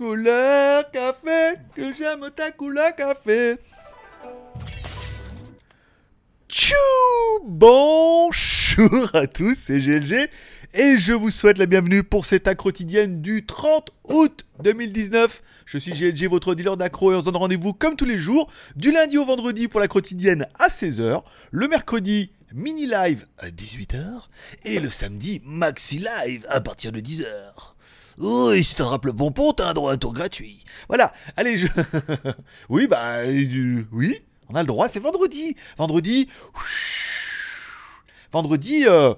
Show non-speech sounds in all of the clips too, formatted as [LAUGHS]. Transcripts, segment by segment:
couleur café, que j'aime ta couleur café. Tchou Bonjour à tous, c'est GLG et je vous souhaite la bienvenue pour cette accro quotidienne du 30 août 2019. Je suis GLG, votre dealer d'accro et on se donne rendez-vous comme tous les jours, du lundi au vendredi pour la quotidienne à 16h, le mercredi mini live à 18h et le samedi maxi live à partir de 10h. Oui, si t'en rappelles le pompon, t'as un droit à un tour gratuit. Voilà, allez, je... [LAUGHS] oui, bah, euh, oui, on a le droit, c'est vendredi. Vendredi, vendredi, euh,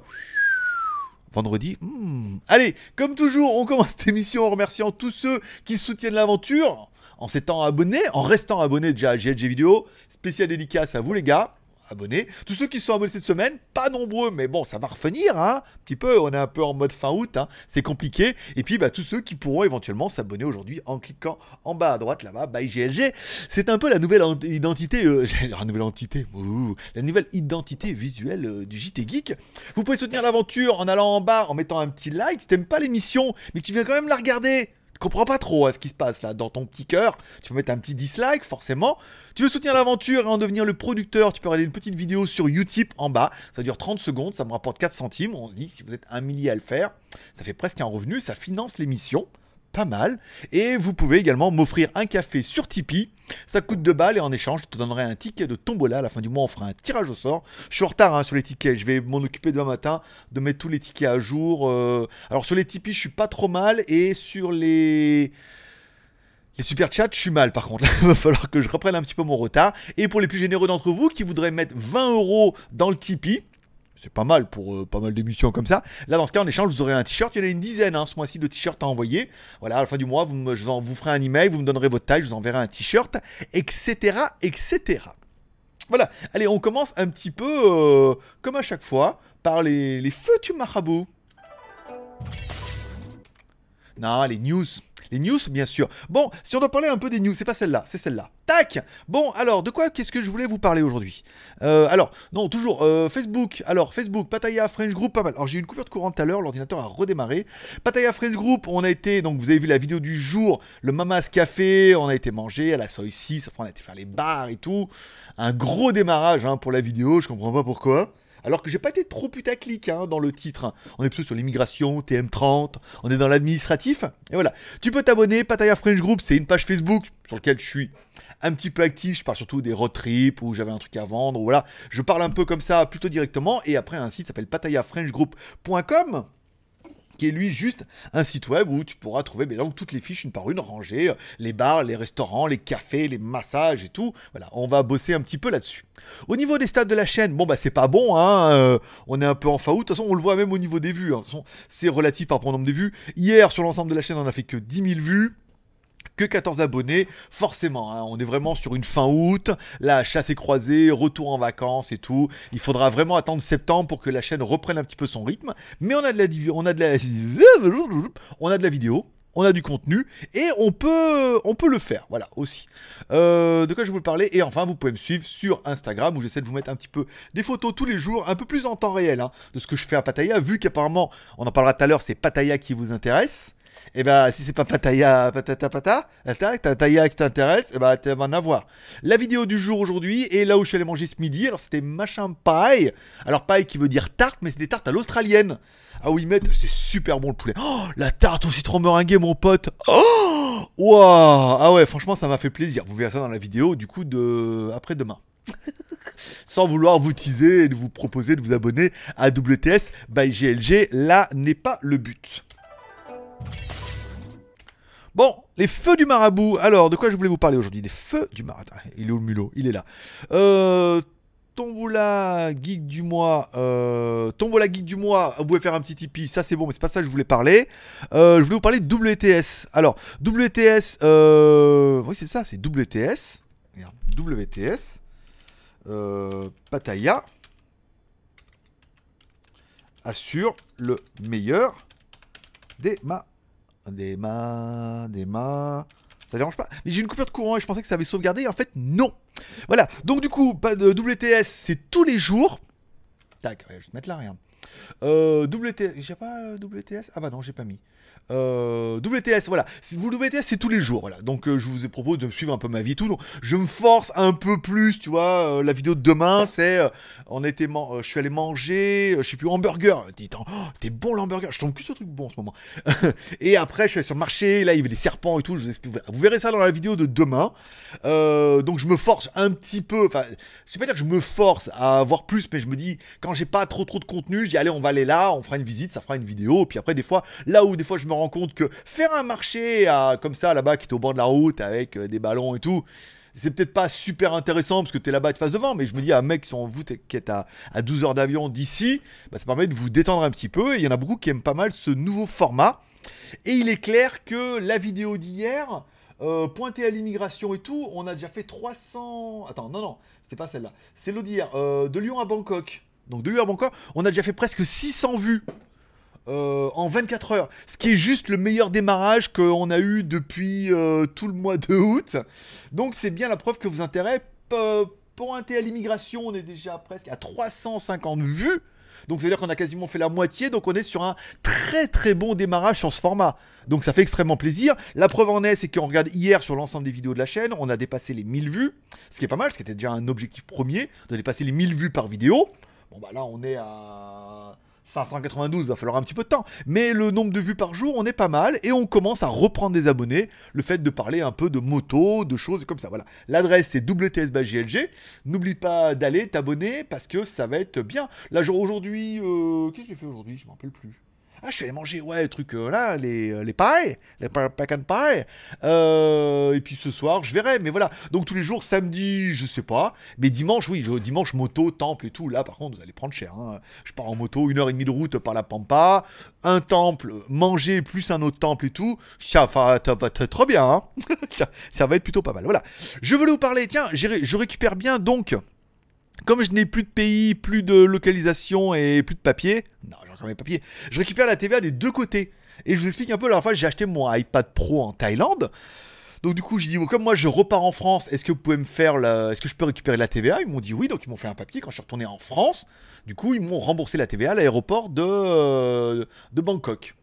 vendredi. hmm. Allez, comme toujours, on commence cette émission en remerciant tous ceux qui soutiennent l'aventure, en s'étant abonnés, en restant abonnés déjà à GLG Vidéo. Spécial dédicace à vous les gars. Abonnés. Tous ceux qui sont abonnés cette semaine, pas nombreux, mais bon, ça va revenir, hein, un petit peu. On est un peu en mode fin août, hein, c'est compliqué. Et puis, bah, tous ceux qui pourront éventuellement s'abonner aujourd'hui en cliquant en bas à droite là-bas, by GLG. C'est un peu la nouvelle ent- identité, euh, [LAUGHS] la nouvelle identité, ouh, la nouvelle identité visuelle euh, du JT Geek. Vous pouvez soutenir l'aventure en allant en bas, en mettant un petit like. Si t'aimes pas l'émission, mais que tu viens quand même la regarder. Tu comprends pas trop hein, ce qui se passe là dans ton petit cœur. Tu peux mettre un petit dislike forcément. Tu veux soutenir l'aventure et en devenir le producteur, tu peux regarder une petite vidéo sur Utip en bas. Ça dure 30 secondes, ça me rapporte 4 centimes. On se dit, si vous êtes un millier à le faire, ça fait presque un revenu, ça finance l'émission. Pas mal. Et vous pouvez également m'offrir un café sur Tipeee. Ça coûte 2 balles et en échange, je te donnerai un ticket de tombola. À la fin du mois, on fera un tirage au sort. Je suis en retard hein, sur les tickets. Je vais m'en occuper demain matin de mettre tous les tickets à jour. euh. Alors sur les Tipeee, je suis pas trop mal. Et sur les... Les super chats, je suis mal par contre. [LAUGHS] Il va falloir que je reprenne un petit peu mon retard. Et pour les plus généreux d'entre vous qui voudraient mettre 20 euros dans le Tipeee, c'est pas mal pour euh, pas mal d'émissions comme ça. Là, dans ce cas, en échange, vous aurez un t-shirt. Il y en a une dizaine hein, ce mois-ci de t-shirts à envoyer. Voilà, à la fin du mois, vous, me- je vous ferai un email, vous me donnerez votre taille, je vous enverrai un t-shirt, etc., etc. Voilà, allez, on commence un petit peu, euh, comme à chaque fois, par les, les feux du marabout. Non, les news. Les news, bien sûr. Bon, si on doit parler un peu des news, c'est pas celle-là, c'est celle-là. Tac Bon, alors, de quoi qu'est-ce que je voulais vous parler aujourd'hui? Euh, Alors, non, toujours, euh, Facebook. Alors, Facebook, Pataya, French Group, pas mal. Alors, j'ai eu une coupure de courant tout à l'heure, l'ordinateur a redémarré. Pataya, French Group, on a été, donc vous avez vu la vidéo du jour, le Mamas Café, on a été manger à la Soy 6, après on a été faire les bars et tout. Un gros démarrage hein, pour la vidéo, je comprends pas pourquoi. Alors que j'ai pas été trop putaclic hein, dans le titre. hein. On est plutôt sur l'immigration, TM30, on est dans l'administratif. Et voilà. Tu peux t'abonner, Pataya French Group, c'est une page Facebook sur laquelle je suis un petit peu actif. Je parle surtout des road trips où j'avais un truc à vendre. Voilà. Je parle un peu comme ça plutôt directement. Et après, un site s'appelle patayafrenchgroup.com lui juste un site web où tu pourras trouver mais donc, toutes les fiches une par une rangées, euh, les bars, les restaurants, les cafés, les massages et tout. Voilà, on va bosser un petit peu là-dessus. Au niveau des stats de la chaîne, bon bah c'est pas bon, hein, euh, on est un peu en faillite. De toute façon, on le voit même au niveau des vues. hein. C'est relatif par rapport nombre de vues. Hier, sur l'ensemble de la chaîne, on a fait que 10 000 vues que 14 abonnés, forcément, hein, on est vraiment sur une fin août, la chasse est croisée, retour en vacances et tout. Il faudra vraiment attendre septembre pour que la chaîne reprenne un petit peu son rythme, mais on a de la on a de la [LAUGHS] on a de la vidéo, on a du contenu et on peut on peut le faire, voilà aussi. Euh, de quoi je vais vous parler et enfin vous pouvez me suivre sur Instagram où j'essaie de vous mettre un petit peu des photos tous les jours, un peu plus en temps réel hein, de ce que je fais à Pattaya, vu qu'apparemment on en parlera tout à l'heure, c'est Pattaya qui vous intéresse. Et ben si c'est pas Pataya, patata pata, attaque, Pataya qui t'intéresse, et ben tu vas en avoir. La vidéo du jour aujourd'hui est là où je suis allé manger ce midi. Alors c'était machin paille. Alors paille qui veut dire tarte, mais c'est des tartes à l'australienne. Ah ils mettent, c'est super bon le poulet. Oh, la tarte au citron meringuée, mon pote. Oh, waouh. Ah ouais, franchement, ça m'a fait plaisir. Vous verrez ça dans la vidéo du coup de après-demain. [LAUGHS] Sans vouloir vous teaser et de vous proposer de vous abonner à WTS by GLG, là n'est pas le but. Bon, les feux du marabout. Alors, de quoi je voulais vous parler aujourd'hui? Des feux du marabout. Il est où le mulot Il est là. Euh, Tombola geek du mois. Euh, Tombola geek du mois. Vous pouvez faire un petit Tipeee. Ça, c'est bon, mais c'est pas ça que je voulais parler. Euh, je voulais vous parler de WTS. Alors, WTS. euh, oui, c'est ça, c'est WTS. Regarde, WTS. Euh, assure le meilleur des ma des ma des ma ça dérange pas? Mais j'ai une coupure de courant et je pensais que ça avait sauvegardé. En fait non. Voilà. Donc du coup pas de WTS c'est tous les jours. Tac je vais te mettre là rien. Euh, WTS j'ai pas euh, WTS ah bah non j'ai pas mis Euh, WTS, voilà. WTS, c'est tous les jours, voilà. Donc, euh, je vous propose de suivre un peu ma vie tout. Donc, je me force un peu plus, tu vois. Euh, la vidéo de demain, c'est. on était je suis allé manger, je sais plus, hamburger. Oh, t'es bon l'hamburger. Je tombe que ce truc bon en ce moment. [LAUGHS] et après, je suis allé sur le marché, là, il y avait des serpents et tout. Je vous, explique, vous verrez ça dans la vidéo de demain. donc, je me force un petit peu. Enfin, je sais pas dire que je me force à avoir plus, mais je me dis, quand j'ai pas trop trop de contenu, je dis, allez, on va aller là, on fera une visite, ça fera une vidéo. Puis après, des fois, là où des fois je me rends compte que faire un marché à, comme ça là-bas qui est au bord de la route avec euh, des ballons et tout, c'est peut-être pas super intéressant parce que tu es là-bas, tu face devant, mais je me dis, un mec qui, vous, qui est à, 12 heures d'avion d'ici, bah, ça permet de vous détendre un petit peu. Et il y en a beaucoup qui aiment pas mal ce nouveau format. Et il est clair que la vidéo d'hier, euh, pointée à l'immigration et tout, on a déjà fait 300. Attends, non, non, c'est pas celle-là. C'est l'autre d'hier, euh, de Lyon à Bangkok. Donc de Lyon à Bangkok, on a déjà fait presque 600 vues. Euh, en 24 heures. Ce qui est juste le meilleur démarrage qu'on a eu depuis euh, tout le mois de août. Donc c'est bien la preuve que vous intérêt. Pointé à l'immigration, on est déjà presque à 350 vues. Donc c'est-à-dire qu'on a quasiment fait la moitié, donc on est sur un très très bon démarrage sur ce format. Donc ça fait extrêmement plaisir. La preuve en est, c'est qu'on regarde hier sur l'ensemble des vidéos de la chaîne, on a dépassé les 1000 vues, ce qui est pas mal, ce qui était déjà un objectif premier, de dépasser les 1000 vues par vidéo. Bon bah là on est à 592, va falloir un petit peu de temps. Mais le nombre de vues par jour, on est pas mal et on commence à reprendre des abonnés. Le fait de parler un peu de moto, de choses comme ça. Voilà. L'adresse c'est WTS N'oublie pas d'aller t'abonner parce que ça va être bien. Là, aujourd'hui, euh, qu'est-ce que j'ai fait aujourd'hui? Je m'en rappelle plus. Ah, je suis allé manger, ouais, le truc euh, là, les, euh, les pailles, les pack and pie. Euh, et puis ce soir, je verrai. Mais voilà. Donc tous les jours, samedi, je sais pas. Mais dimanche, oui, dimanche, moto, temple et tout. Là, par contre, vous allez prendre cher. Hein. Je pars en moto, une heure et demie de route par la Pampa. Un temple, manger plus un autre temple et tout. Ça va, être trop bien. Hein. [LAUGHS] ça va être plutôt pas mal. Voilà. Je voulais vous parler, tiens, je récupère bien donc comme je n'ai plus de pays, plus de localisation et plus de papier, non, papiers, je récupère la TVA des deux côtés. Et je vous explique un peu, la fois, j'ai acheté mon iPad Pro en Thaïlande. Donc du coup, j'ai dit, comme moi je repars en France, est-ce que vous pouvez me faire la... Est-ce que je peux récupérer la TVA Ils m'ont dit oui, donc ils m'ont fait un papier quand je suis retourné en France. Du coup, ils m'ont remboursé la TVA à l'aéroport de, euh, de Bangkok.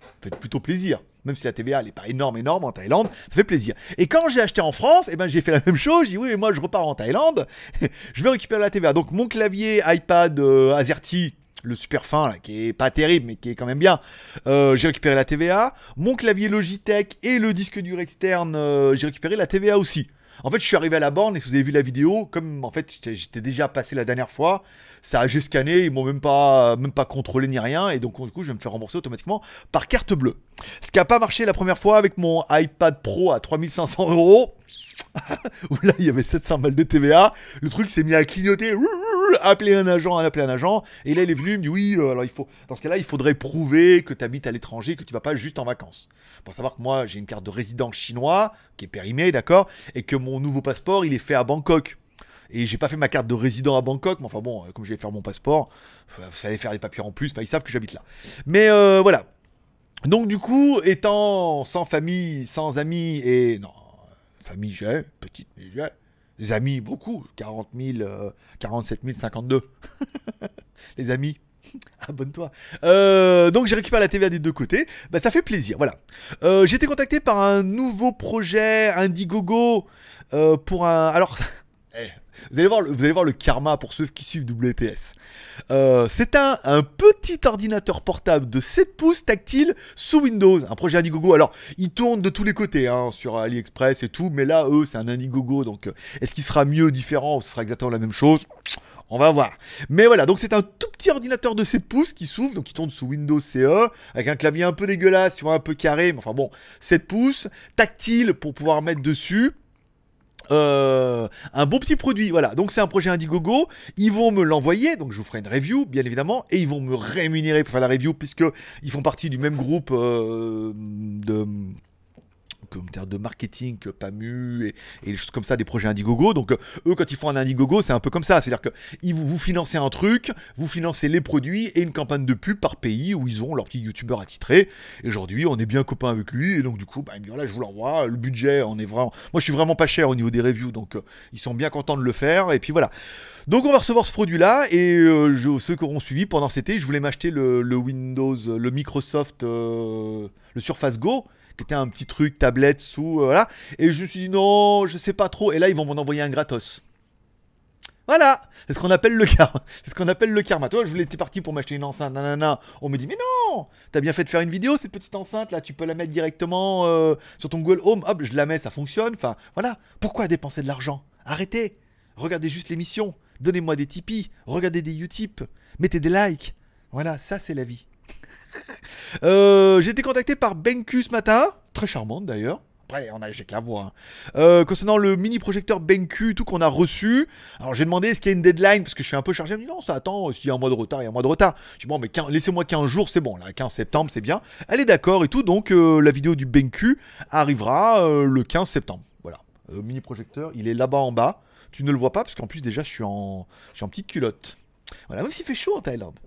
Ça fait plutôt plaisir même si la TVA n'est pas énorme, énorme en Thaïlande, ça fait plaisir. Et quand j'ai acheté en France, eh ben, j'ai fait la même chose. J'ai dit oui, mais moi je repars en Thaïlande, [LAUGHS] je vais récupérer la TVA. Donc mon clavier iPad euh, AZERTY, le super fin qui est pas terrible mais qui est quand même bien. Euh, j'ai récupéré la TVA. Mon clavier Logitech et le disque dur externe, euh, j'ai récupéré la TVA aussi. En fait, je suis arrivé à la borne et si vous avez vu la vidéo, comme en fait j'étais déjà passé la dernière fois, ça a j'ai scanné, ils m'ont même pas, même pas contrôlé ni rien, et donc du coup je vais me faire rembourser automatiquement par carte bleue. Ce qui n'a pas marché la première fois avec mon iPad Pro à 3500 euros, [LAUGHS] où là il y avait 700 balles de TVA, le truc s'est mis à clignoter appeler un agent, appeler un agent. Et là, il est venu, me dit oui, euh, alors il faut, dans ce cas-là, il faudrait prouver que tu habites à l'étranger, que tu vas pas juste en vacances. Pour savoir que moi, j'ai une carte de résident chinois qui est périmée, d'accord, et que mon nouveau passeport, il est fait à Bangkok. Et j'ai pas fait ma carte de résident à Bangkok, mais enfin bon, euh, comme je vais faire mon passeport, fallait faire les papiers en plus, enfin, ils savent que j'habite là. Mais euh, voilà. Donc du coup, étant sans famille, sans amis, et non, famille j'ai, petite mais j'ai, les amis, beaucoup. 40 000, 47 052. les amis. [LAUGHS] Abonne-toi. Euh, donc j'ai récupéré la TVA des deux côtés. Bah, ça fait plaisir. Voilà. Euh, j'ai été contacté par un nouveau projet Indiegogo euh, pour un. Alors, [LAUGHS] vous, allez voir, vous allez voir le karma pour ceux qui suivent WTS. Euh, c'est un, petit ordinateur portable de 7 pouces tactile sous Windows, un projet Indiegogo. Alors, il tourne de tous les côtés, hein, sur AliExpress et tout, mais là, eux, c'est un Indiegogo, donc euh, est-ce qu'il sera mieux, différent, ou ce sera exactement la même chose? On va voir. Mais voilà, donc c'est un tout petit ordinateur de 7 pouces qui s'ouvre, donc qui tourne sous Windows CE, avec un clavier un peu dégueulasse, tu vois, un peu carré, mais enfin bon, 7 pouces, tactile pour pouvoir mettre dessus. Euh, un beau petit produit. Voilà, donc c'est un projet Indiegogo. Ils vont me l'envoyer, donc je vous ferai une review, bien évidemment, et ils vont me rémunérer pour faire la review, puisque ils font partie du même groupe euh, de commentaires de marketing, PAMU et, et des choses comme ça, des projets Indiegogo. Donc eux, quand ils font un Indiegogo, c'est un peu comme ça. C'est-à-dire que ils vous, vous financez un truc, vous financez les produits et une campagne de pub par pays où ils ont leur petit youtubeur attitré. Et aujourd'hui, on est bien copains avec lui et donc du coup, bah, je vous l'envoie. Le budget, on est vraiment. Moi, je suis vraiment pas cher au niveau des reviews, donc ils sont bien contents de le faire. Et puis voilà. Donc on va recevoir ce produit-là et je, ceux qui auront suivi pendant cet été, je voulais m'acheter le, Windows, le Microsoft, le Surface Go était un petit truc tablette sous voilà et je me suis dit non je sais pas trop et là ils vont m'en envoyer un gratos voilà, c'est ce qu'on appelle le karma. [LAUGHS] C'est ce qu'on appelle le karma. Toi, je voulais, être parti pour m'acheter une enceinte, nanana. On me dit, mais non, t'as bien fait de faire une vidéo, cette petite enceinte là, tu peux la mettre directement sur ton Google Home. Hop, je la mets, ça fonctionne. Enfin, voilà. Pourquoi dépenser de l'argent? Arrêtez. Regardez juste l'émission. Donnez-moi des Tipeee. Regardez des Utip. Mettez des likes. Voilà, ça c'est la vie. [LAUGHS] Euh, j'ai été contacté par Benku ce matin, très charmante d'ailleurs. Après, on a que la voix. Hein. Euh, concernant le mini projecteur Benku, tout qu'on a reçu. Alors j'ai demandé est-ce qu'il y a une deadline? Parce que je suis un peu chargé. Elle me dit non, ça attend. S'il y a un mois de retard, il y a un mois de retard. Je dis bon, mais laissez-moi 15 jours, c'est bon. Là, 15 septembre, c'est bien. Elle est d'accord et tout. Donc euh, la vidéo du Benku arrivera le 15 septembre. Voilà. mini projecteur, il est là-bas en bas. Tu ne le vois pas parce qu'en plus déjà je suis en, je suis en petite culotte. Voilà, même s'il fait chaud en Thaïlande.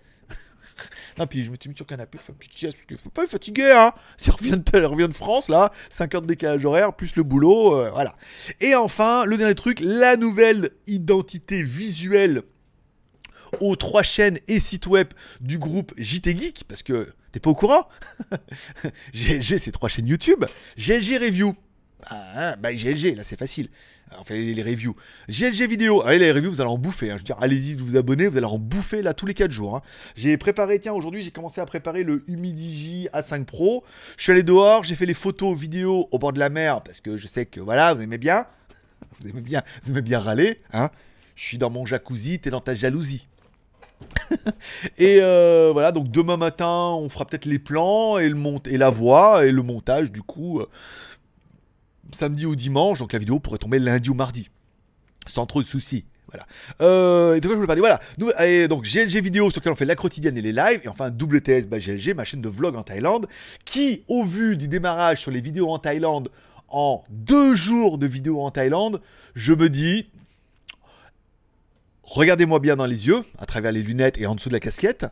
[LAUGHS] non, puis je me suis mis sur le canapé, je fais une petite sieste, parce qu'il faut pas être fatigué, hein. [LAUGHS] Il revient, de, France, là, 5 heures de plus le boulot, euh, voilà. Et enfin, le dernier truc, la nouvelle identité visuelle aux trois chaînes et sites web du groupe JT Geek, parce que t'es pas au courant [LAUGHS] GLG, c'est trois chaînes YouTube. GLG Review. Ah, bah GLG, là c'est facile enfin les, reviews. GLG vidéo, allez les reviews vous allez en bouffer, hein. je veux dire allez-y vous abonner, vous allez en bouffer là tous les 4 jours. Hein. J'ai préparé, tiens aujourd'hui j'ai commencé à préparer le Humidigi A5 Pro, je suis allé dehors, j'ai fait les photos, vidéos au bord de la mer, parce que je sais que voilà, vous aimez bien, [LAUGHS] vous aimez bien, vous aimez bien râler, hein. Je suis dans mon jacuzzi, t'es dans ta jalousie. [LAUGHS] et euh, voilà, donc demain matin, on fera peut-être les plans et, le et la voix et le montage du coup. Euh, samedi ou dimanche, donc la vidéo pourrait tomber lundi ou mardi, sans trop de soucis. Voilà. Euh, et de quoi je Voilà. Nous, donc GLG vidéo sur lequel on fait la quotidienne et les lives. Et enfin WTS GLG, ma chaîne de vlog en Thaïlande, qui, au vu du démarrage sur les vidéos en Thaïlande, en deux jours de vidéos en Thaïlande, je me dis, regardez-moi bien dans les yeux, à travers les lunettes et en dessous de la casquette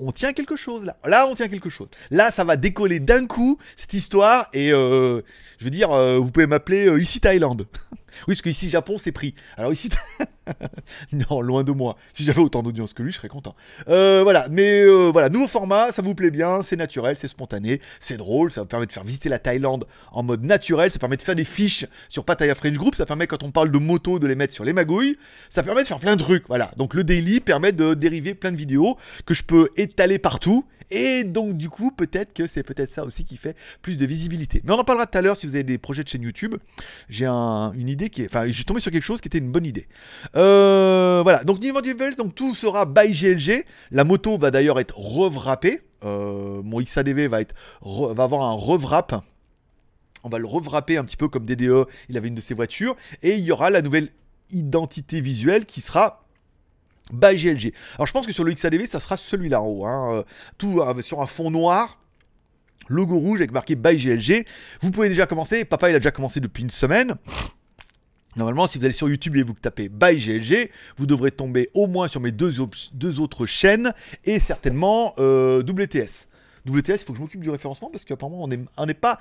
on tient quelque chose là. Là, on tient quelque chose. Là, ça va décoller d'un coup cette histoire. Et euh, je veux dire, euh, vous pouvez m'appeler euh, ici Thaïlande. [LAUGHS] oui, parce qu'ici Japon, c'est pris. Alors ici, [LAUGHS] [LAUGHS] non, loin de moi. Si j'avais autant d'audience que lui, je serais content. voilà, mais voilà, nouveau format, ça vous plaît bien, c'est naturel, c'est spontané, c'est drôle, ça permet de faire visiter la Thaïlande en mode naturel, ça permet de faire des fiches sur Pattaya French Group, ça permet quand on parle de moto de les mettre sur les magouilles, ça permet de faire plein de trucs. Voilà, donc le daily permet de dériver plein de vidéos que je peux étaler partout. Et donc du coup, peut-être que c'est peut-être ça aussi qui fait plus de visibilité. Mais on en parlera tout à l'heure si vous avez des projets de chaîne YouTube. J'ai une idée qui est... Enfin, j'ai tombé sur quelque chose qui était une bonne idée. Euh, voilà, donc niveau donc tout sera by GLG. La moto va d'ailleurs être revrappée. Euh, mon XADV va, être, va avoir un revrapp. On va le revrapper un petit peu comme DDE, il avait une de ses voitures. Et il y aura la nouvelle identité visuelle qui sera by GLG. Alors je pense que sur le XADV, ça sera celui-là en haut. Hein. Euh, tout euh, sur un fond noir. Logo rouge avec marqué by GLG. Vous pouvez déjà commencer. Papa, il a déjà commencé depuis une semaine. Normalement, si vous allez sur YouTube et vous tapez by GLG, vous devrez tomber au moins sur mes deux, autres chaînes et certainement euh, WTS. WTS, il faut que je m'occupe du référencement parce qu'apparemment, on n'est pas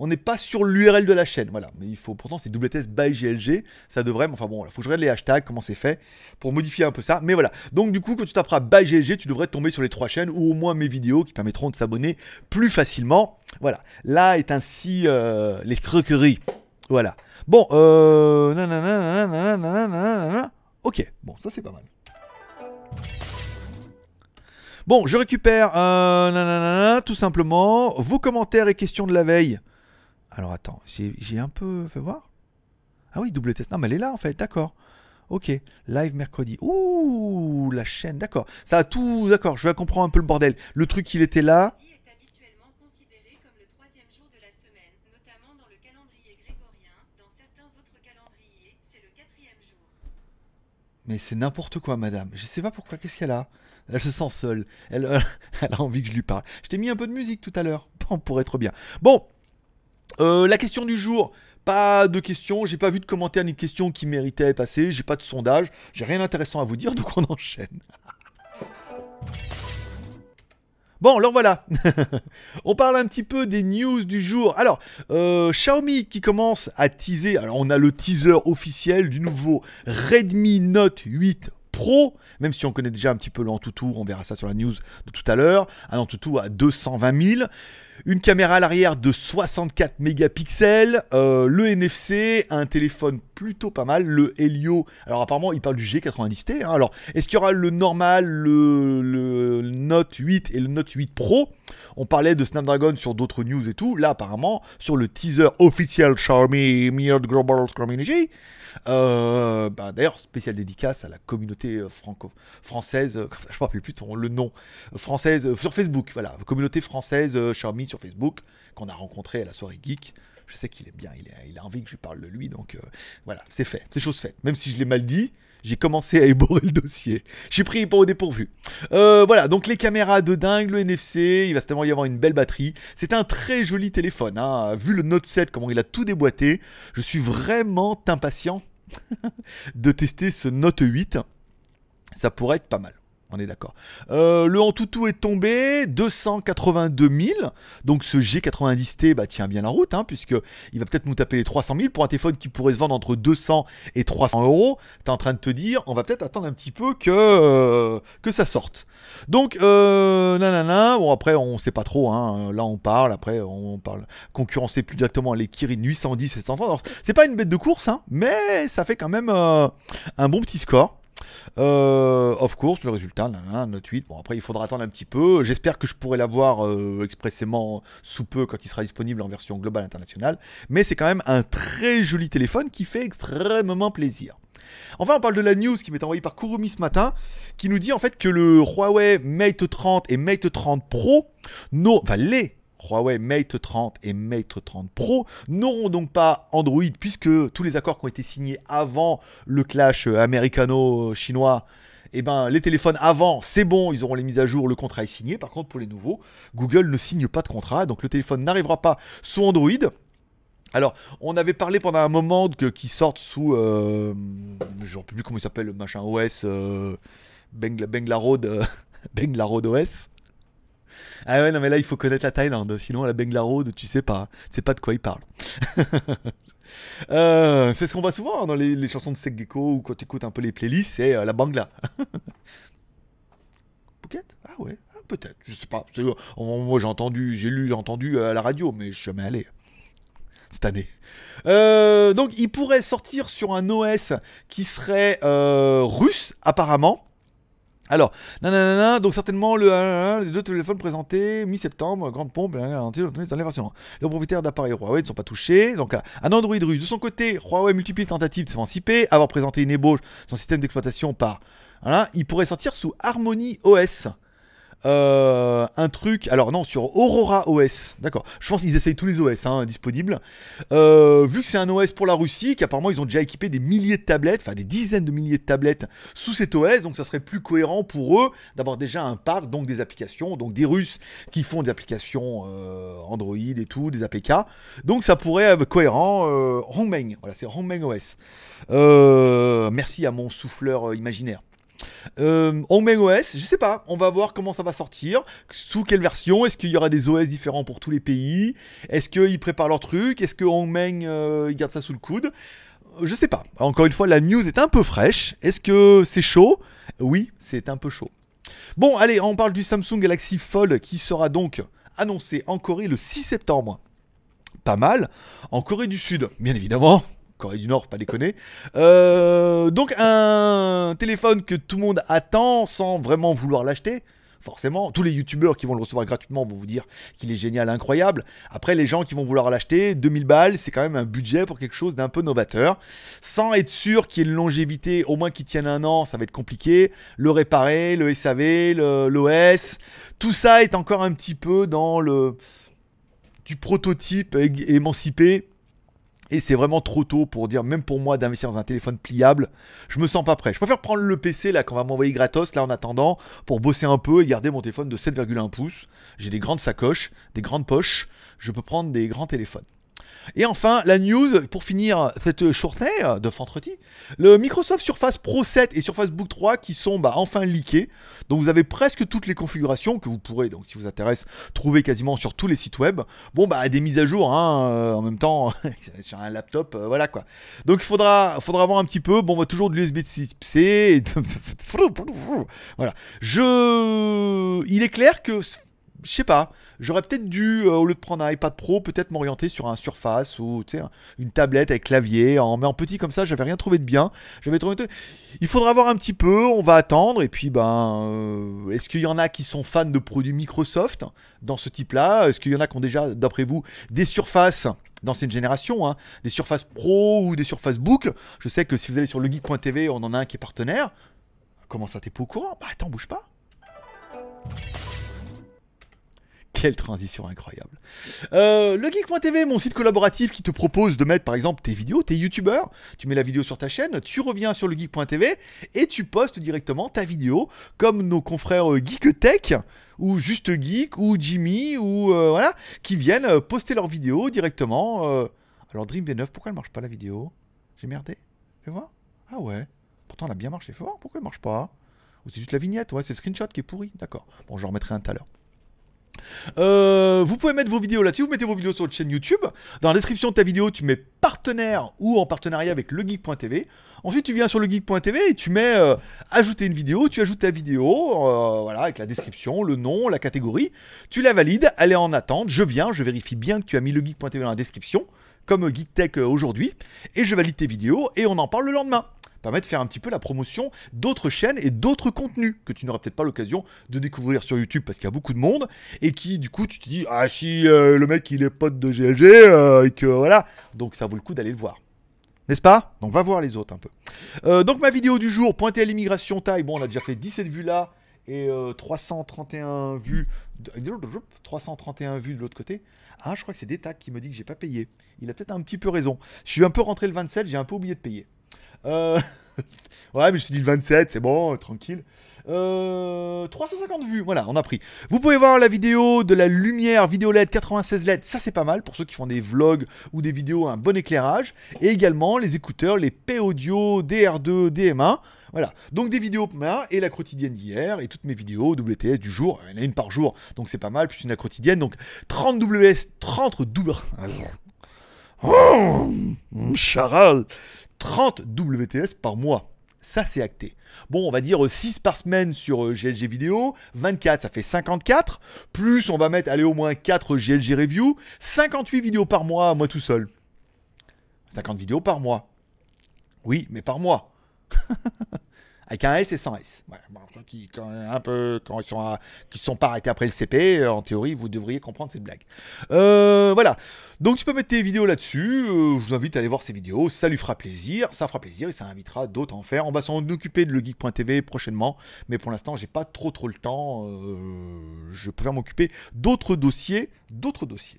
on n'est pas sur l'URL de la chaîne. Voilà, mais il faut pourtant c'est WTS by GLG, ça devrait, mais enfin bon, il faut que je regarde les hashtags, comment c'est fait, pour modifier un peu ça. Mais voilà, donc du coup, quand tu taperas by GLG, tu devrais tomber sur les trois chaînes ou au moins mes vidéos qui permettront de s'abonner plus facilement. Voilà, là est ainsi euh, les croqueries. Voilà. Bon, euh... Ok, bon, ça c'est pas mal. Bon, je récupère euh, tout simplement vos commentaires et questions de la veille. Alors attends, j'ai un peu fait voir. Ah oui, double test. Non, mais elle est là en fait, d'accord. Ok, live mercredi. Ouh, la chaîne, d'accord. Ça a tout, d'accord, je vais comprendre un peu le bordel. Le truc, il était là. Mais c'est n'importe quoi, madame. Je sais pas pourquoi. Qu'est-ce qu'elle a? Elle se sent seule. Elle, [LAUGHS] elle, a envie que je lui parle. Je t'ai mis un peu de musique tout à l'heure [LAUGHS] pour être bien. Bon, Euh, la question du jour, pas de questions, j'ai pas vu de commentaires ni de questions qui méritaient passer, j'ai pas de sondage, j'ai rien d'intéressant à vous dire, [LAUGHS] donc on enchaîne. Bon, alors voilà. [LAUGHS] on parle un petit peu des news du jour. Alors, euh, Xiaomi qui commence à teaser. Alors, on a le teaser officiel du nouveau Redmi Note 8 Pro, même si on connaît déjà un petit peu l'Antutu, on verra ça sur la news de tout à l'heure. Un Antutu à 220 000. Une caméra à l'arrière de 64 mégapixels, euh, le NFC, un téléphone plutôt pas mal, le Helio. Alors apparemment il parle du G90T. Hein. Alors est-ce qu'il y aura le normal, le, Note 8 et le Note 8 Pro? On parlait de Snapdragon sur d'autres news et tout. Là apparemment sur le teaser officiel Xiaomi Mirror Global Community. Euh, bah, D'ailleurs, spécial dédicace à la communauté euh, franco-française, [LAUGHS] je ne me rappelle plus le nom, française, sur Facebook, voilà, communauté française Xiaomi sur Facebook, qu'on a rencontré à la soirée geek. Je sais qu'il est bien, il, a envie que je parle de lui, donc euh, voilà, c'est fait, c'est chose faite. Même si je l'ai mal dit, j'ai commencé à éborer le dossier. J'ai pris pour au dépourvu. Euh, voilà, donc les caméras de dingue, le NFC, il va certainement y avoir une belle batterie. C'est un très joli téléphone, hein. vu le Note 7, comment il a tout déboîté. Je suis vraiment impatient [LAUGHS] de tester ce Note 8. Ça pourrait être pas mal. On est d'accord. Euh, le Antutu est tombé, 282 000. Donc ce G90T bah, tient bien la route, hein, puisque il va peut-être nous taper les 300 000 pour un téléphone qui pourrait se vendre entre 200 et 300 euros. T'es en train de te dire, on va peut-être attendre un petit peu que, euh, que ça sorte. Donc, euh, nanana, bon après on sait pas trop, hein. là on parle, après on parle concurrencer plus directement les Kirin 810 et 730. C'est pas une bête de course, hein, mais ça fait quand même euh, un bon petit score. Euh, of course, le résultat, note 8. Bon, après, il faudra attendre un petit peu. J'espère que je pourrai l'avoir euh, expressément sous peu quand il sera disponible en version globale internationale. Mais c'est quand même un très joli téléphone qui fait extrêmement plaisir. Enfin, on parle de la news qui m'est envoyée par Kurumi ce matin, qui nous dit en fait que le Huawei Mate 30 et Mate 30 Pro, non, enfin les Huawei Mate 30 et Mate 30 Pro n'auront donc pas Android puisque tous les accords qui ont été signés avant le clash américano-chinois eh ben, les téléphones avant, c'est bon, ils auront les mises à jour, le contrat est signé. Par contre, pour les nouveaux, Google ne signe pas de contrat, donc le téléphone n'arrivera pas sous Android. Alors, on avait parlé pendant un moment qu'ils sortent sous, euh, je ne sais plus comment il s'appelle, le machin OS, euh, Bengla, OS. Ah ouais, non, mais là, il faut connaître la Thaïlande. Sinon, la Bengla Road, tu sais pas. C'est pas de quoi il parle. [LAUGHS] Euh, c'est ce qu'on voit souvent hein, dans les, chansons de Sek Gecko ou quand tu écoutes un peu les playlists, c'est euh, la Bangla. [LAUGHS] Phuket Ah ouais, ah, peut-être. Je sais pas. moi, j'ai entendu, j'ai lu, j'ai entendu euh, à la radio, mais je suis jamais allé cette année. donc il pourrait sortir sur un OS qui serait russe apparemment. Alors, nanana, donc certainement le les deux téléphones présentés mi-septembre, grande pompe, dans les versions. Les propriétaires d'appareils Huawei ne sont pas touchés. Donc, un Android russe. De son côté, Huawei multiplie les tentatives de s'émanciper, avoir présenté une ébauche son système d'exploitation par. Il pourrait sortir sous Harmony OS. Euh, un truc, alors non, sur Aurora OS, d'accord. Je pense qu'ils essayent tous les OS hein, disponibles. Euh, vu que c'est un OS pour la Russie, qu'apparemment ils ont déjà équipé des milliers de tablettes, enfin des dizaines de milliers de tablettes sous cet OS, donc ça serait plus cohérent pour eux d'avoir déjà un parc, donc des applications, donc des Russes qui font des applications euh, Android et tout, des APK. Donc ça pourrait être cohérent. Hongmeng, voilà, c'est Hongmeng OS. merci à mon souffleur imaginaire. Euh, OS, je sais pas, on va voir comment ça va sortir, sous quelle version, est-ce qu'il y aura des OS différents pour tous les pays, est-ce qu'ils préparent leur truc, est-ce que Hongmeng euh, ils gardent ça sous le coude, je sais pas. Encore une fois, la news est un peu fraîche, est-ce que c'est chaud? Oui, c'est un peu chaud. Bon, allez, on parle du Samsung Galaxy Fold qui sera donc annoncé en Corée le 6 septembre. Pas mal. En Corée du Sud, bien évidemment. Corée du Nord, pas déconner. Euh, donc un téléphone que tout le monde attend sans vraiment vouloir l'acheter. Forcément, tous les youtubeurs qui vont le recevoir gratuitement vont vous dire qu'il est génial, incroyable. Après, les gens qui vont vouloir l'acheter, 2000 balles, c'est quand même un budget pour quelque chose d'un peu novateur. Sans être sûr qu'il y ait une longévité, au moins qu'il tienne un an, ça va être compliqué. Le réparer, le SAV, l'OS, tout ça est encore un petit peu dans le du prototype émancipé et c'est vraiment trop tôt pour dire, même pour moi, d'investir dans un téléphone pliable. Je me sens pas prêt. Je préfère prendre le PC là qu'on va m'envoyer gratos là en attendant pour bosser un peu et garder mon téléphone de 7,1 pouces. J'ai des grandes sacoches, des grandes poches. Je peux prendre des grands téléphones. Et enfin, la news, pour finir cette journée de vendredi, le Microsoft Surface Pro 7 et Surface Book 3 qui sont bah, enfin leakés. Donc vous avez presque toutes les configurations que vous pourrez, donc si vous intéresse, trouver quasiment sur tous les sites web. Bon, bah des mises à jour hein, euh, en même temps sur un laptop, euh, voilà quoi. Donc il faudra, faudra voir un petit peu. Bon, bah, toujours de l'USB-C. voilà. Je. Il est clair que je sais pas, j'aurais peut-être dû, euh, au lieu de prendre un iPad Pro, peut-être m'orienter sur un Surface ou une tablette avec clavier. Mais en petit comme ça, j'avais rien trouvé de bien. J'avais trouvé. Il faudra voir un petit peu, on va attendre. Et puis, ben, euh, est-ce qu'il y en a qui sont fans de produits Microsoft dans ce type-là? Est-ce qu'il y en a qui ont déjà, d'après vous, des surfaces d'ancienne génération, hein, des surfaces pro ou des surfaces book? Je sais que si vous allez sur legeek.tv, on en a un qui est partenaire. Comment ça, t'es pas au courant? Bah attends, bouge pas. Quelle transition incroyable. Euh, le geek.tv, mon site collaboratif qui te propose de mettre par exemple tes vidéos, tes youtubeurs. Tu mets la vidéo sur ta chaîne, tu reviens sur le geek.tv et tu postes directement ta vidéo comme nos confrères euh, Geek Tech ou Juste Geek ou Jimmy ou euh, voilà qui viennent poster leurs vidéos directement. Alors Dream V9, pourquoi elle marche pas la vidéo? J'ai merdé Fais voir. Ah ouais. Pourtant elle a bien marché. Fais voir pourquoi elle marche pas? C'est juste la vignette, ouais, c'est le screenshot qui est pourri. D'accord. Bon, j'en remettrai un tout à l'heure. Euh, vous pouvez mettre vos vidéos là-dessus, vous mettez vos vidéos sur votre chaîne YouTube. Dans la description de ta vidéo, tu mets partenaire ou en partenariat avec legeek.tv. Ensuite, tu viens sur legeek.tv et tu mets euh, ajouter une vidéo, tu ajoutes ta vidéo, euh, voilà, avec la description, le nom, la catégorie. Tu la valides, elle est en attente. Je viens, je vérifie bien que tu as mis legeek.tv dans la description, comme GeekTech aujourd'hui, et je valide tes vidéos et on en parle le lendemain permet de faire un petit peu la promotion d'autres chaînes et d'autres contenus que tu n'auras peut-être pas l'occasion de découvrir sur YouTube parce qu'il y a beaucoup de monde et qui du coup tu te dis ah si euh, le mec il est pote de GLG euh, et que voilà donc ça vaut le coup d'aller le voir. N'est-ce pas? Donc va voir les autres un peu. Euh, donc ma vidéo du jour, pointer à l'immigration taille. Bon, on a déjà fait 17 vues là et 331 vues. 331 vues de l'autre côté. Ah, je crois que c'est Détac qui me dit que j'ai pas payé. Il a peut-être un petit peu raison. Je suis un peu rentré le 27, j'ai un peu oublié de payer. Euh, [LAUGHS] ouais, mais je suis dit le 27, c'est bon, tranquille. 350 euh, vues, voilà, on a pris. Vous pouvez voir la vidéo de la lumière vidéo LED 96 LED, ça c'est pas mal pour ceux qui font des vlogs ou des vidéos un bon éclairage. Et également les écouteurs, les P-Audio DR2, DM1. Voilà, donc des vidéos et la quotidienne d'hier et toutes mes vidéos WTS du jour. Il y en a une par jour, donc c'est pas mal, plus une quotidienne. Donc 30 WS, 30 double. [LAUGHS] Oh, Charal 30 WTS par mois. Ça, c'est acté. Bon, on va dire 6 par semaine sur GLG euh, vidéo, 24, ça fait 54. Plus, on va mettre, allez, au moins 4 GLG review, 58 vidéos par mois, moi tout seul. 50 vidéos par mois. Oui, mais par mois. [LAUGHS] avec un S et sans S. qui, quand, un peu, quand ils sont, qui sont pas arrêtés après le CP, euh, en théorie, vous devriez comprendre cette blague. Euh, voilà. Donc tu peux mettre tes vidéos là-dessus. Euh, je vous invite à aller voir ces vidéos. Ça lui fera plaisir. Ça fera plaisir et ça invitera d'autres à en faire. On va s'en occuper de legeek.tv prochainement. Mais pour l'instant, j'ai pas trop trop le temps. je préfère m'occuper d'autres dossiers. D'autres dossiers.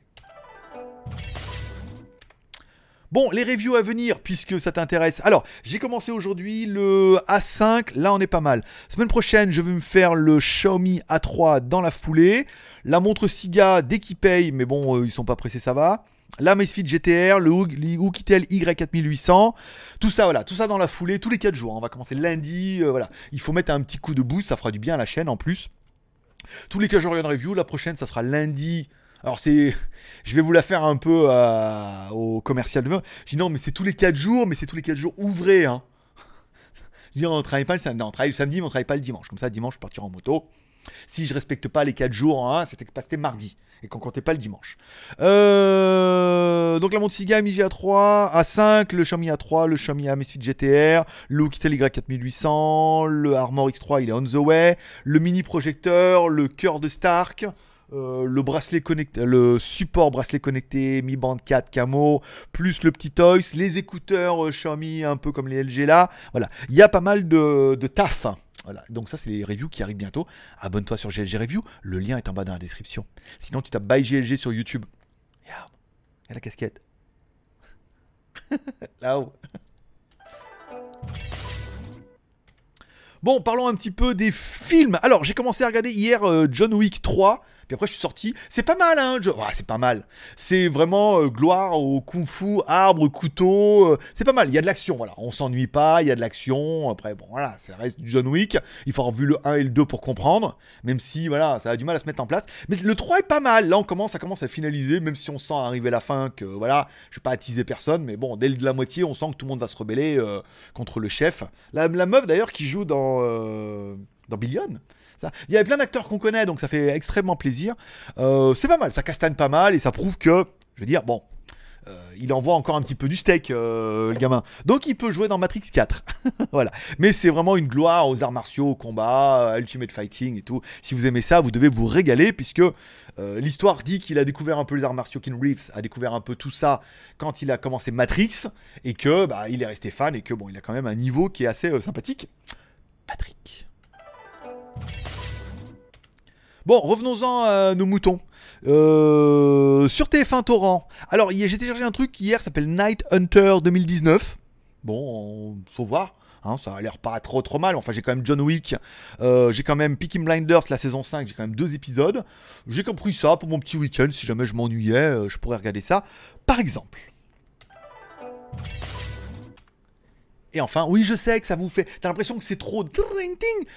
Bon, les reviews à venir, puisque ça t'intéresse. Alors, j'ai commencé aujourd'hui le A5, là on est pas mal. Semaine prochaine, je vais me faire le Xiaomi A3 dans la foulée. La montre Siga, dès qu'il paye, mais bon, euh, ils sont pas pressés, ça va. La Macefit GTR, le Oukitel Y4800, tout ça, voilà, tout ça dans la foulée, tous les 4 jours. On va commencer lundi, euh, voilà. Il faut mettre un petit coup de boost, ça fera du bien à la chaîne en plus. Tous les 4 jours, il y a une review. La prochaine, ça sera lundi alors c'est, [LAUGHS] je vais vous la faire un peu euh, au commercial de vin. Je dis non, mais c'est tous les 4 jours, mais c'est tous les 4 jours ouvrés. Hein. [LAUGHS] Je dis on travaille pas le samedi, on travaille mais on travaille pas le dimanche. Comme ça, dimanche, je partirai en moto. Si je respecte pas les 4 jours, hein, c'était mardi et qu'on comptait pas le dimanche. Euh, donc la montre Siga MIG A3, A5, le Xiaomi A3, le Xiaomi Amazfit GTR, le Oukitel Y4800, le Armor X3 il est on the way, le mini projecteur, le cœur de Stark, euh, le bracelet connecté, le support bracelet connecté Mi Band 4 camo, plus le petit toys, les écouteurs euh, Xiaomi un peu comme les LG là. Voilà, il y a pas mal de, taf. Voilà, donc ça c'est les reviews qui arrivent bientôt. Abonne-toi sur GLG Review, le lien est en bas dans la description. Sinon tu tapes By GLG sur YouTube. Regarde, il y a la casquette. [LAUGHS] Là-haut. Bon, parlons un petit peu des films. Alors, j'ai commencé à regarder hier euh, John Wick 3 Puis après, je suis sorti. C'est pas mal, hein. Je... c'est pas mal. C'est vraiment euh, gloire au kung-fu, arbre, couteau. Euh, c'est pas mal. Il y a de l'action, voilà. On s'ennuie pas. Il y a de l'action. Après, bon, voilà, ça reste du John Wick. Il faut avoir vu le 1 et le 2 pour comprendre. Même si, voilà, ça a du mal à se mettre en place. Mais le 3 est pas mal. Là, on commence, ça commence à finaliser. Même si on sent arriver la fin que, voilà, je vais pas attiser personne. Mais bon, dès la moitié, on sent que tout le monde va se rebeller euh, contre le chef. La, meuf, d'ailleurs, qui joue dans, dans Billion. Il y avait plein d'acteurs qu'on connaît, donc ça fait extrêmement plaisir. Euh, c'est pas mal, ça castagne pas mal et ça prouve que, je veux dire, bon, euh, il envoie encore un petit peu du steak, euh, le gamin. Donc il peut jouer dans Matrix 4. [LAUGHS] voilà. Mais c'est vraiment une gloire aux arts martiaux, au combat, Ultimate Fighting et tout. Si vous aimez ça, vous devez vous régaler puisque l'histoire dit qu'il a découvert un peu les arts martiaux. Ken Reeves a découvert un peu tout ça quand il a commencé Matrix et que bah, il est resté fan et que bon, il a quand même un niveau qui est assez sympathique. Patrick. Bon, revenons-en à nos moutons. Euh, sur TF1 Torrent. Alors, j'ai téléchargé un truc hier s'appelle Night Hunter 2019. Bon, faut voir. Hein, ça a l'air pas trop trop mal. Enfin, j'ai quand même John Wick. Euh, j'ai quand même Picking Blinders, la saison 5. J'ai quand même deux épisodes. J'ai compris ça pour mon petit week-end. Si jamais je m'ennuyais, euh, je pourrais regarder ça. Par exemple. Et enfin, oui, je sais que ça vous fait. T'as l'impression que c'est trop.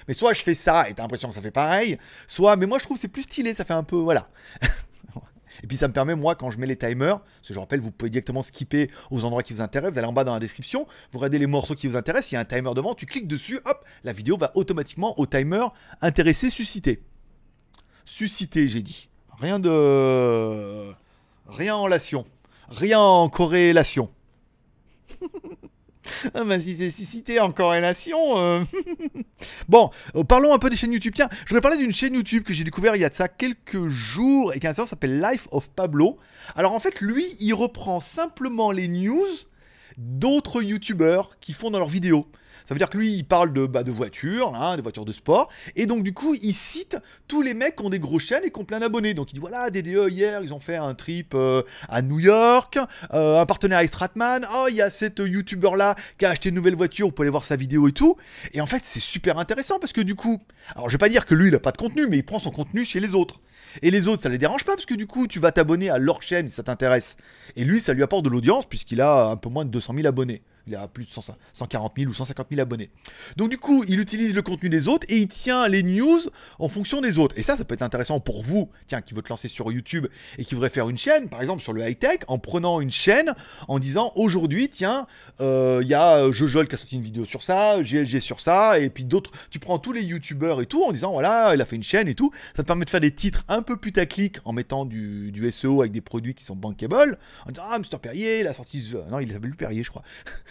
Mais soit je fais ça et t'as l'impression que ça fait pareil. Soit, mais moi je trouve que c'est plus stylé, ça fait un peu. Voilà. [LAUGHS] et puis ça me permet, moi, quand je mets les timers, parce que je rappelle, vous pouvez directement skipper aux endroits qui vous intéressent. Vous allez en bas dans la description, vous regardez les morceaux qui vous intéressent. Il y a un timer devant, tu cliques dessus, hop, la vidéo va automatiquement au timer intéressé, suscité. Suscité, j'ai dit. Rien de. Rien en relation. Rien en corrélation. [LAUGHS] Ah bah si c'est suscité en corrélation. Euh. [LAUGHS] bon, euh, parlons un peu des chaînes YouTube. Tiens, je voudrais parler d'une chaîne YouTube que j'ai découvert il y a de ça quelques jours et qui s'appelle Life of Pablo. Alors en fait, lui, il reprend simplement les news d'autres YouTubeurs qui font dans leurs vidéos. Ça veut dire que lui, il parle de, bah, de voitures, hein, des voitures de sport. Et donc, du coup, il cite tous les mecs qui ont des grosses chaînes et qui ont plein d'abonnés. Donc, il dit voilà, DDE, hier, ils ont fait un trip euh, à New York, euh, un partenaire avec Stratman. Oh, il y a cette YouTuber-là qui a acheté une nouvelle voiture, vous pouvez aller voir sa vidéo et tout. Et en fait, c'est super intéressant parce que du coup, alors je vais pas dire que lui, il a pas de contenu, mais il prend son contenu chez les autres. Et les autres, ça les dérange pas parce que du coup, tu vas t'abonner à leur chaîne si ça t'intéresse. Et lui, ça lui apporte de l'audience puisqu'il a un peu moins de 200 000 abonnés. Il a plus de 140 000 ou 150 000 abonnés. Donc du coup, il utilise le contenu des autres et il tient les news en fonction des autres. Et ça, ça peut être intéressant pour vous, tiens, qui veut te lancer sur YouTube et qui voudrait faire une chaîne, par exemple sur le high-tech, en prenant une chaîne, en disant aujourd'hui, tiens, euh, il y a euh, Jojol qui a sorti une vidéo sur ça, GLG sur ça, et puis d'autres. Tu prends tous les YouTubeurs et tout en disant voilà, il a fait une chaîne et tout. Ça te permet de faire des titres un peu putaclic en mettant du, SEO avec des produits qui sont bankable. En disant ah, Mr. Perrier, il a sorti. Non, il s'appelle Perrier, je crois.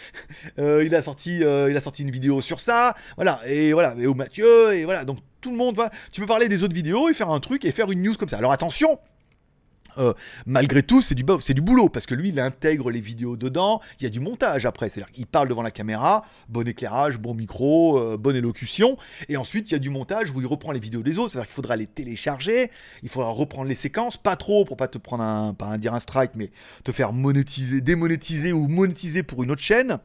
[LAUGHS] Euh, il, a sorti, euh, il a sorti une vidéo sur ça. Voilà, et voilà, et au Mathieu, et voilà. Donc tout le monde va. Tu peux parler des autres vidéos et faire un truc et faire une news comme ça. Alors attention, euh, malgré tout, c'est du, boulot parce que lui, il intègre les vidéos dedans. Il y a du montage après, c'est-à-dire qu'il parle devant la caméra, bon éclairage, bon micro, bonne élocution, et ensuite il y a du montage où il reprend les vidéos des autres. C'est-à-dire qu'il faudra les télécharger, il faudra reprendre les séquences, pas trop pour pas te prendre un, pas un dire un strike, mais te faire monétiser, démonétiser ou monétiser pour une autre chaîne.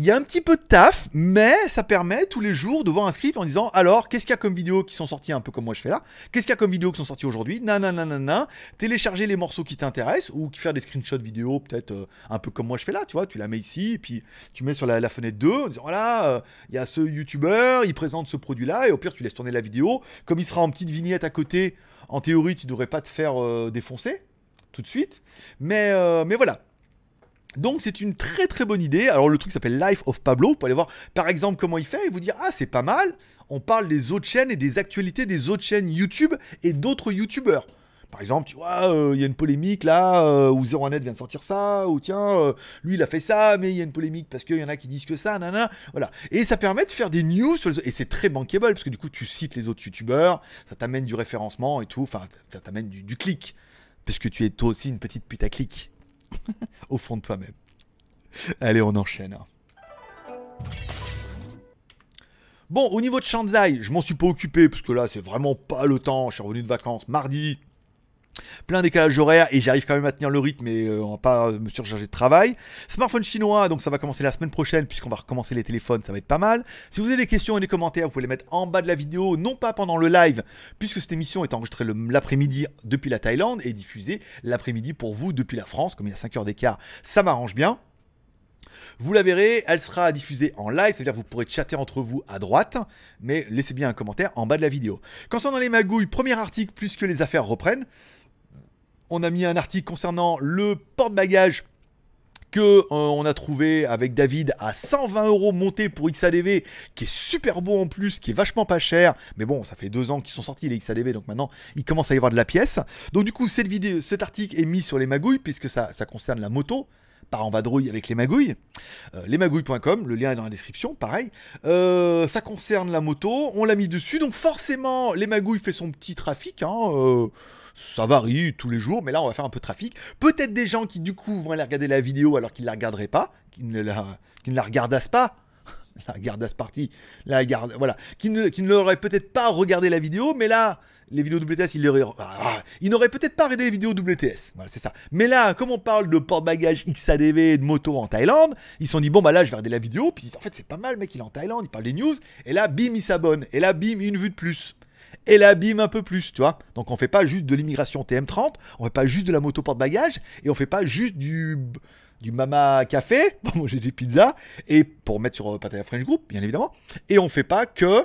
Il y a un petit peu de taf, mais ça permet tous les jours de voir un script en disant alors qu'est-ce qu'il y a comme vidéos qui sont sorties un peu comme moi je fais là? Qu'est-ce qu'il y a comme vidéos qui sont sorties aujourd'hui? Nanana, télécharger les morceaux qui t'intéressent ou faire des screenshots vidéo peut-être euh, un peu comme moi je fais là, tu vois, tu la mets ici puis tu mets sur la, fenêtre 2 en disant voilà, euh, il y a ce youtubeur, il présente ce produit là et au pire tu laisses tourner la vidéo, comme il sera en petite vignette à côté, en théorie tu devrais pas te faire euh, défoncer tout de suite. Mais, mais voilà, donc c'est une très très bonne idée. Alors le truc s'appelle Life of Pablo. Vous pouvez aller voir par exemple comment il fait et vous dire ah c'est pas mal. On parle des autres chaînes et des actualités des autres chaînes YouTube et d'autres YouTubeurs. Par exemple, tu vois, euh, il y a une polémique là euh, où Zero Net vient de sortir ça, ou tiens, euh, lui il a fait ça, mais il y a une polémique parce qu'il y en a qui disent que ça, nana, voilà. Et ça permet de faire des news sur et c'est très bankable parce que du coup tu cites les autres youtubeurs, ça t'amène du référencement et tout, enfin ça t'amène du, du clic, parce que tu es toi aussi une petite putaclic. [LAUGHS] au fond de toi-même. Allez, on enchaîne. Bon, au niveau de Shanzai, je m'en suis pas occupé parce que là, c'est vraiment pas le temps. Je suis revenu de vacances mardi. Plein décalage horaire et j'arrive quand même à tenir le rythme et euh, on va pas me surcharger de travail. Smartphone chinois, donc ça va commencer la semaine prochaine puisqu'on va recommencer les téléphones, ça va être pas mal. Si vous avez des questions et des commentaires, vous pouvez les mettre en bas de la vidéo, non pas pendant le live, puisque cette émission est enregistrée l'après-midi depuis la Thaïlande et diffusée l'après-midi pour vous depuis la France, comme il y a 5 heures d'écart, ça m'arrange bien. Vous la verrez, elle sera diffusée en live, c'est-à-dire vous pourrez chatter entre vous à droite, mais laissez bien un commentaire en bas de la vidéo. Concernant les magouilles, premier article, plus que les affaires reprennent, on a mis un article concernant le porte-bagages que euh, on a trouvé avec David à 120 euros monté pour XADV, qui est super beau en plus, qui est vachement pas cher. Mais bon, ça fait deux ans qu'ils sont sortis les XADV, donc maintenant il commence à y avoir de la pièce. Donc du coup, cette vidéo, cet article est mis sur les magouilles puisque ça, ça concerne la moto par en vadrouille avec les magouilles. Euh, lesmagouilles.com, le lien est dans la description, pareil. Euh, ça concerne la moto, on l'a mis dessus, donc forcément, les magouilles fait son petit trafic. Hein, euh, ça varie tous les jours, mais là on va faire un peu de trafic. Peut-être des gens qui du coup vont aller regarder la vidéo alors qu'ils ne la regarderaient pas, qui ne la, qui ne la regardassent pas. [LAUGHS] La regardasse partie, la garde, voilà, qui ne, qui ne l'auraient peut-être pas regardé la vidéo, mais là, les vidéos WTS, il, aurait, ah, il n'aurait peut-être pas regardé les vidéos WTS. Voilà, c'est ça. Mais là, comme on parle de porte-bagages XADV et de moto en Thaïlande, ils se sont dit, bon, bah là, je vais regarder la vidéo. Puis en fait, c'est pas mal, mec, il est en Thaïlande, il parle des news. Et là, bim, il s'abonne. Et là, bim, une vue de plus. Et là, bim, un peu plus, tu vois. Donc, on fait pas juste de l'immigration TM30, on fait pas juste de la moto porte-bagages, et on fait pas juste du Mama Café [LAUGHS] pour manger des pizzas et pour mettre sur euh, French Group, bien évidemment. Et on fait pas que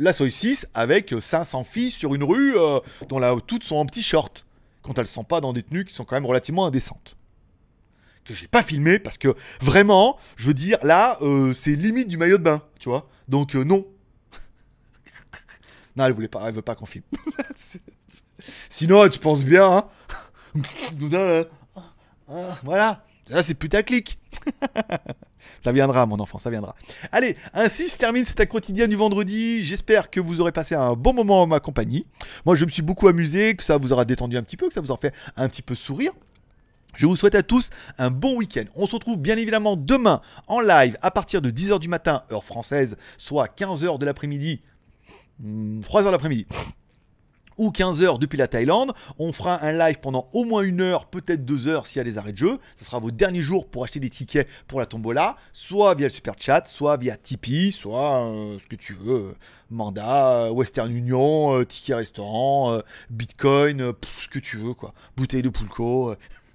la soy 6 avec 500 filles sur une rue euh, dont là, toutes sont en petit short. Quand elles sont pas dans des tenues qui sont quand même relativement indécentes. Que j'ai pas filmé parce que vraiment, je veux dire, là, euh, c'est limite du maillot de bain, tu vois. Donc euh, non. [LAUGHS] non, elle voulait pas, elle veut pas qu'on filme. [LAUGHS] Sinon, tu penses bien, hein. [LAUGHS] voilà. Là, c'est putaclic. [LAUGHS] ça viendra, mon enfant, ça viendra. Allez, ainsi se termine cette quotidien du vendredi. J'espère que vous aurez passé un bon moment en ma compagnie. Moi, je me suis beaucoup amusé, que ça vous aura détendu un petit peu, que ça vous aura fait un petit peu sourire. Je vous souhaite à tous un bon week-end. On se retrouve bien évidemment demain en live à partir de 10h du matin, heure française, soit 15h de l'après-midi. 3h hmm, de l'après-midi ou 15 heures depuis la Thaïlande. On fera un live pendant au moins une heure, peut-être deux heures s'il y a des arrêts de jeu. Ce sera vos derniers jours pour acheter des tickets pour la tombola, soit via le super chat, soit via Tipeee, soit euh, ce que tu veux, mandat, euh, Western Union, euh, ticket restaurant, Bitcoin, ce que tu veux quoi, bouteille de Poulco.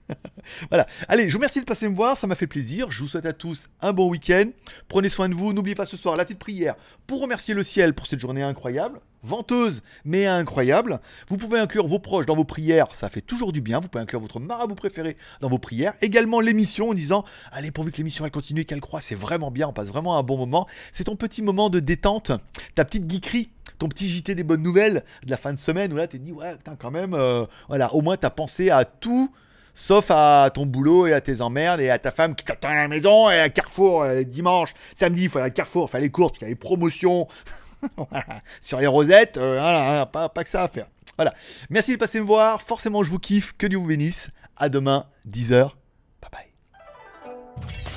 [LAUGHS] voilà. Allez, je vous remercie de passer me voir, ça m'a fait plaisir. Je vous souhaite à tous un bon week-end. Prenez soin de vous. N'oubliez pas ce soir la petite prière pour remercier le ciel pour cette journée incroyable venteuse mais incroyable. Vous pouvez inclure vos proches dans vos prières, ça fait toujours du bien. Vous pouvez inclure votre marabout préféré dans vos prières. Également l'émission en disant Allez, pourvu que l'émission elle continue, qu'elle croit, c'est vraiment bien, on passe vraiment un bon moment. C'est ton petit moment de détente, ta petite geekerie ton petit JT des bonnes nouvelles de la fin de semaine où là t'es dit ouais putain quand même euh, voilà au moins t'as pensé à tout sauf à ton boulot et à tes emmerdes et à ta femme qui t'attend à la maison et à Carrefour euh, dimanche, samedi, il faut à Carrefour, il fallait courses, parce qu'il y avait promotion [LAUGHS] sur les rosettes, euh, pas, que ça à faire. Voilà. Merci de passer me voir. Forcément, je vous kiffe. Que Dieu vous bénisse. À demain, 10h. Bye bye.